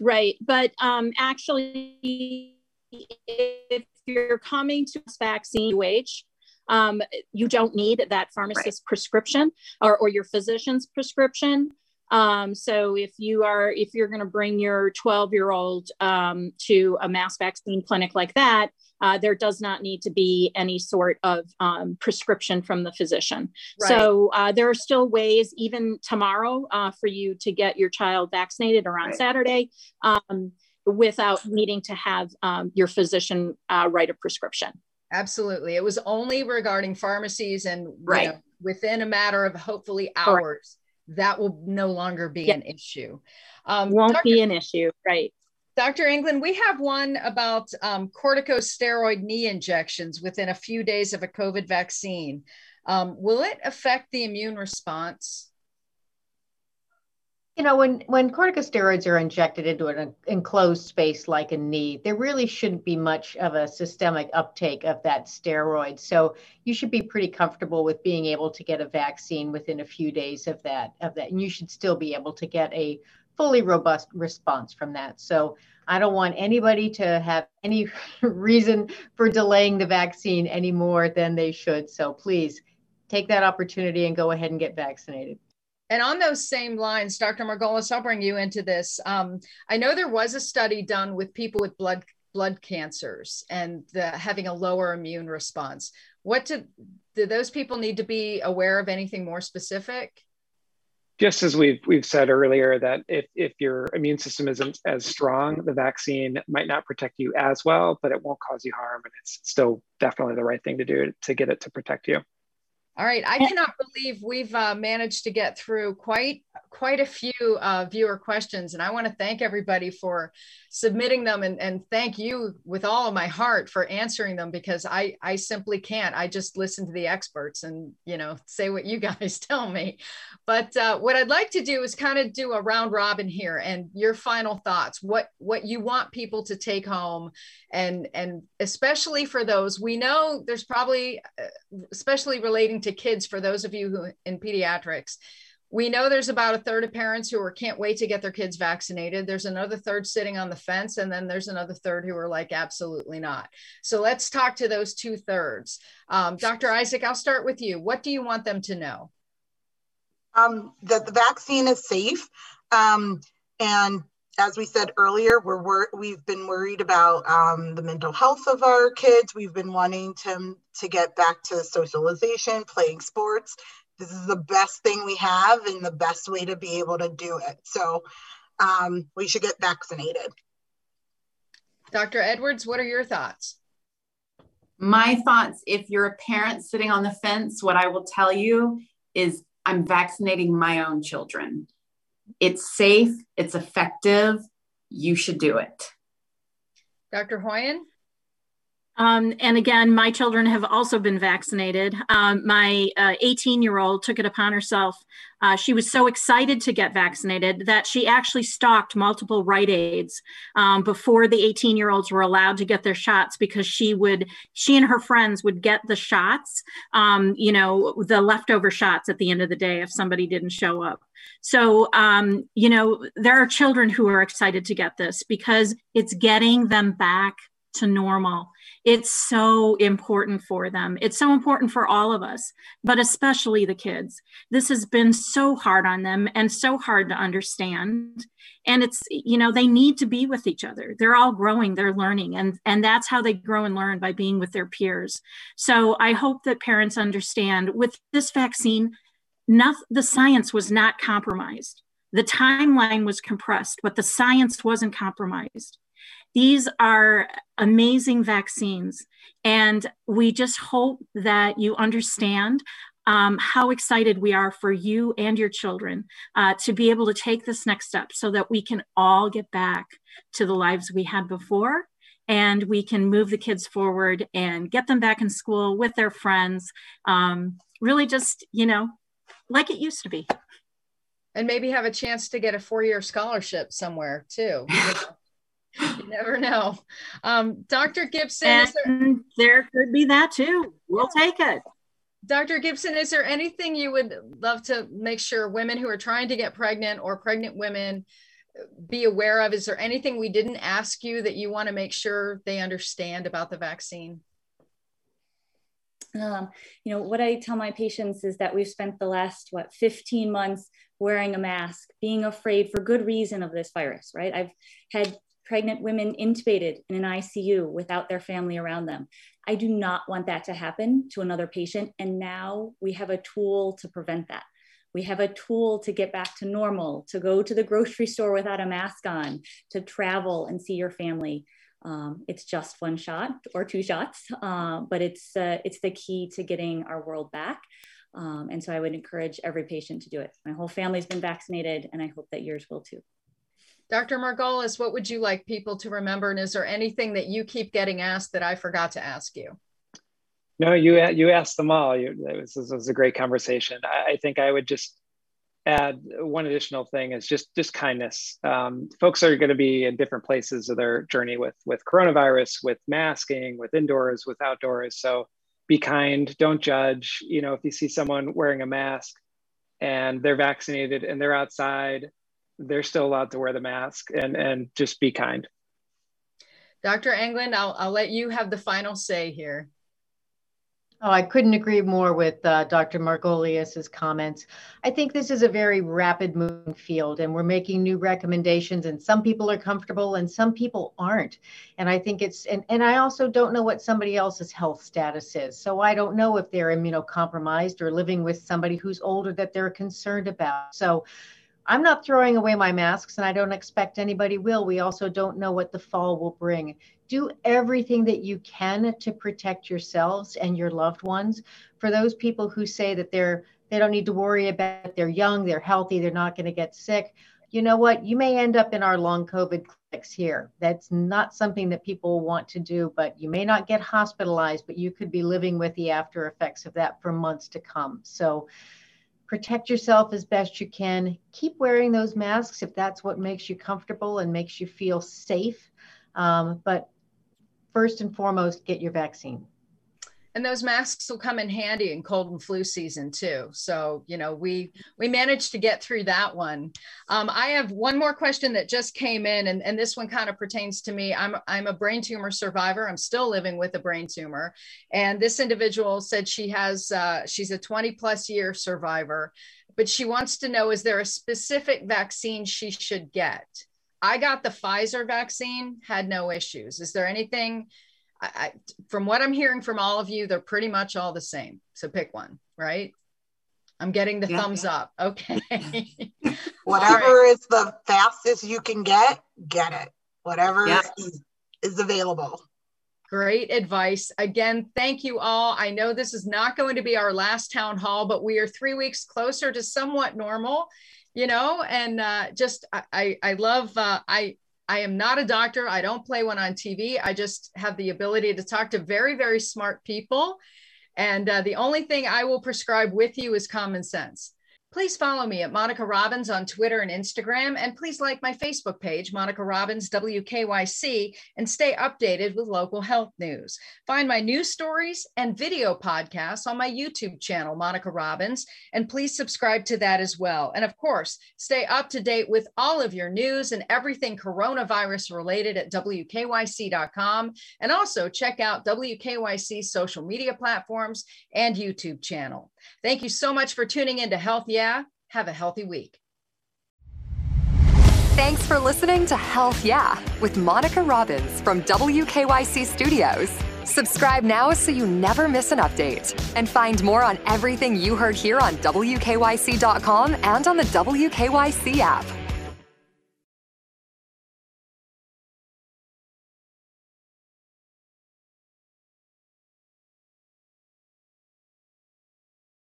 Right. But um, actually, if you're coming to this vaccine UH, um, you don't need that pharmacist right. prescription or, or your physician's prescription. Um, so if you are, if you're going to bring your 12 year old um, to a mass vaccine clinic like that, uh, there does not need to be any sort of um, prescription from the physician. Right. So uh, there are still ways, even tomorrow, uh, for you to get your child vaccinated or on right. Saturday um, without needing to have um, your physician uh, write a prescription. Absolutely. It was only regarding pharmacies and right. Know, within a matter of hopefully hours, that will no longer be an issue. Um, Won't Dr. be an issue, right? Dr. Englund, we have one about um, corticosteroid knee injections within a few days of a COVID vaccine. Um, will it affect the immune response? You know, when, when corticosteroids are injected into an enclosed space like a knee, there really shouldn't be much of a systemic uptake of that steroid. So you should be pretty comfortable with being able to get a vaccine within a few days of that of that. And you should still be able to get a fully robust response from that. So I don't want anybody to have any reason for delaying the vaccine any more than they should. So please take that opportunity and go ahead and get vaccinated. And on those same lines, Dr. Margolius, I'll bring you into this. Um, I know there was a study done with people with blood blood cancers and the, having a lower immune response. What do, do those people need to be aware of anything more specific? just as we've we've said earlier that if if your immune system isn't as strong, the vaccine might not protect you as well, but it won't cause you harm, and it's still definitely the right thing to do to get it to protect you. All right, I cannot believe we've uh, managed to get through quite quite a few uh, viewer questions, and I want to thank everybody for submitting them, and, and thank you with all of my heart for answering them because I I simply can't. I just listen to the experts and you know say what you guys tell me. But uh, what I'd like to do is kind of do a round robin here, and your final thoughts. What what you want people to take home, and and especially for those we know there's probably uh, especially relating to kids for those of you who in pediatrics we know there's about a third of parents who are can't wait to get their kids vaccinated. There's another third sitting on the fence and then there's another third who are like absolutely not. So let's talk to those two thirds. Um, dr isaac i'll start with you. What do you want them to know? Um, that the vaccine is safe um, and as we said earlier, we're, we're we've been worried about um, the mental health of our kids. We've been wanting to to get back to socialization, playing sports. This is the best thing we have and the best way to be able to do it. So um, we should get vaccinated. Dr. Edwards, what are your thoughts? My thoughts, if you're a parent sitting on the fence, what I will tell you is I'm vaccinating my own children. It's safe, it's effective. You should do it. Dr. Hoyen? Um, and again, my children have also been vaccinated. Um, my 18 uh, year old took it upon herself. Uh, she was so excited to get vaccinated that she actually stalked multiple Rite Aids um, before the 18 year olds were allowed to get their shots because she would, she and her friends would get the shots, um, you know, the leftover shots at the end of the day if somebody didn't show up. So, um, you know, there are children who are excited to get this because it's getting them back to normal. It's so important for them. It's so important for all of us, but especially the kids. This has been so hard on them and so hard to understand. And it's, you know, they need to be with each other. They're all growing, they're learning, and, and that's how they grow and learn by being with their peers. So I hope that parents understand with this vaccine, not, the science was not compromised. The timeline was compressed, but the science wasn't compromised. These are amazing vaccines. And we just hope that you understand um, how excited we are for you and your children uh, to be able to take this next step so that we can all get back to the lives we had before and we can move the kids forward and get them back in school with their friends. Um, really, just, you know, like it used to be. And maybe have a chance to get a four year scholarship somewhere too. you never know. Um, Dr. Gibson, there-, there could be that too. We'll take it. Dr. Gibson, is there anything you would love to make sure women who are trying to get pregnant or pregnant women be aware of? Is there anything we didn't ask you that you want to make sure they understand about the vaccine? Um, you know, what I tell my patients is that we've spent the last, what, 15 months wearing a mask, being afraid for good reason of this virus, right? I've had pregnant women intubated in an ICU without their family around them. I do not want that to happen to another patient. And now we have a tool to prevent that. We have a tool to get back to normal, to go to the grocery store without a mask on, to travel and see your family. Um, it's just one shot or two shots, uh, but it's uh, it's the key to getting our world back. Um, and so I would encourage every patient to do it. My whole family's been vaccinated, and I hope that yours will too. Dr. Margolius, what would you like people to remember? And is there anything that you keep getting asked that I forgot to ask you? No, you you asked them all. You, this, was, was a great conversation. I, I, think I would just add one additional thing is just just kindness. Um, folks are going to be in different places of their journey with with coronavirus, with masking, with indoors, with outdoors. So be kind. Don't judge. You know, if you see someone wearing a mask and they're vaccinated and they're outside, they're still allowed to wear the mask and and just be kind. Dr. Englund, I'll, I'll let you have the final say here. Oh, I couldn't agree more with uh, Dr. Margolius's comments. I think this is a very rapid moving field, and we're making new recommendations. And some people are comfortable, and some people aren't. And I think it's and and I also don't know what somebody else's health status is, so I don't know if they're immunocompromised or living with somebody who's older that they're concerned about. So. I'm not throwing away my masks, and I don't expect anybody will. We also don't know what the fall will bring do everything that you can to protect yourselves and your loved ones. For those people who say that they're they don't need to worry about it, they're young, they're healthy, they're not going to get sick. You know what? You may end up in our long COVID clinics here. That's not something that people want to do, but you may not get hospitalized, but you could be living with the after effects of that for months to come. So protect yourself as best you can. Keep wearing those masks if that's what makes you comfortable and makes you feel safe. Um, but first and foremost, get your vaccine. And those masks will come in handy in cold and flu season too. So you know we we managed to get through that one. Um, I have one more question that just came in, and, and this one kind of pertains to me. I'm I'm a brain tumor survivor. I'm still living with a brain tumor, and this individual said she has uh, she's a 20 plus year survivor, but she wants to know is there a specific vaccine she should get? I got the Pfizer vaccine, had no issues. Is there anything? I, I, from what I'm hearing from all of you, they're pretty much all the same. So pick one, right? I'm getting the yeah. thumbs up. Okay. Whatever right. is the fastest you can get, get it. Whatever yeah. is, is available. Great advice. Again, thank you all. I know this is not going to be our last town hall, but we are three weeks closer to somewhat normal you know, and uh, just I, I love uh, I I am not a doctor. I don't play one on TV. I just have the ability to talk to very very smart people, and uh, the only thing I will prescribe with you is common sense. Please follow me at Monica Robins on Twitter and Instagram, and please like my Facebook page, Monica Robins WKYC, and stay updated with local health news. Find my news stories and video podcasts on my YouTube channel, Monica Robins, and please subscribe to that as well. And of course, stay up to date with all of your news and everything coronavirus related at WKYC.com. And also check out WKYC social media platforms and YouTube channel. Thank you so much for tuning in to Health Yeah. Have a healthy week. Thanks for listening to Health Yeah with Monica Robins from WKYC Studios. Subscribe now so you never miss an update. And find more on everything you heard here on WKYC.com and on the WKYC app.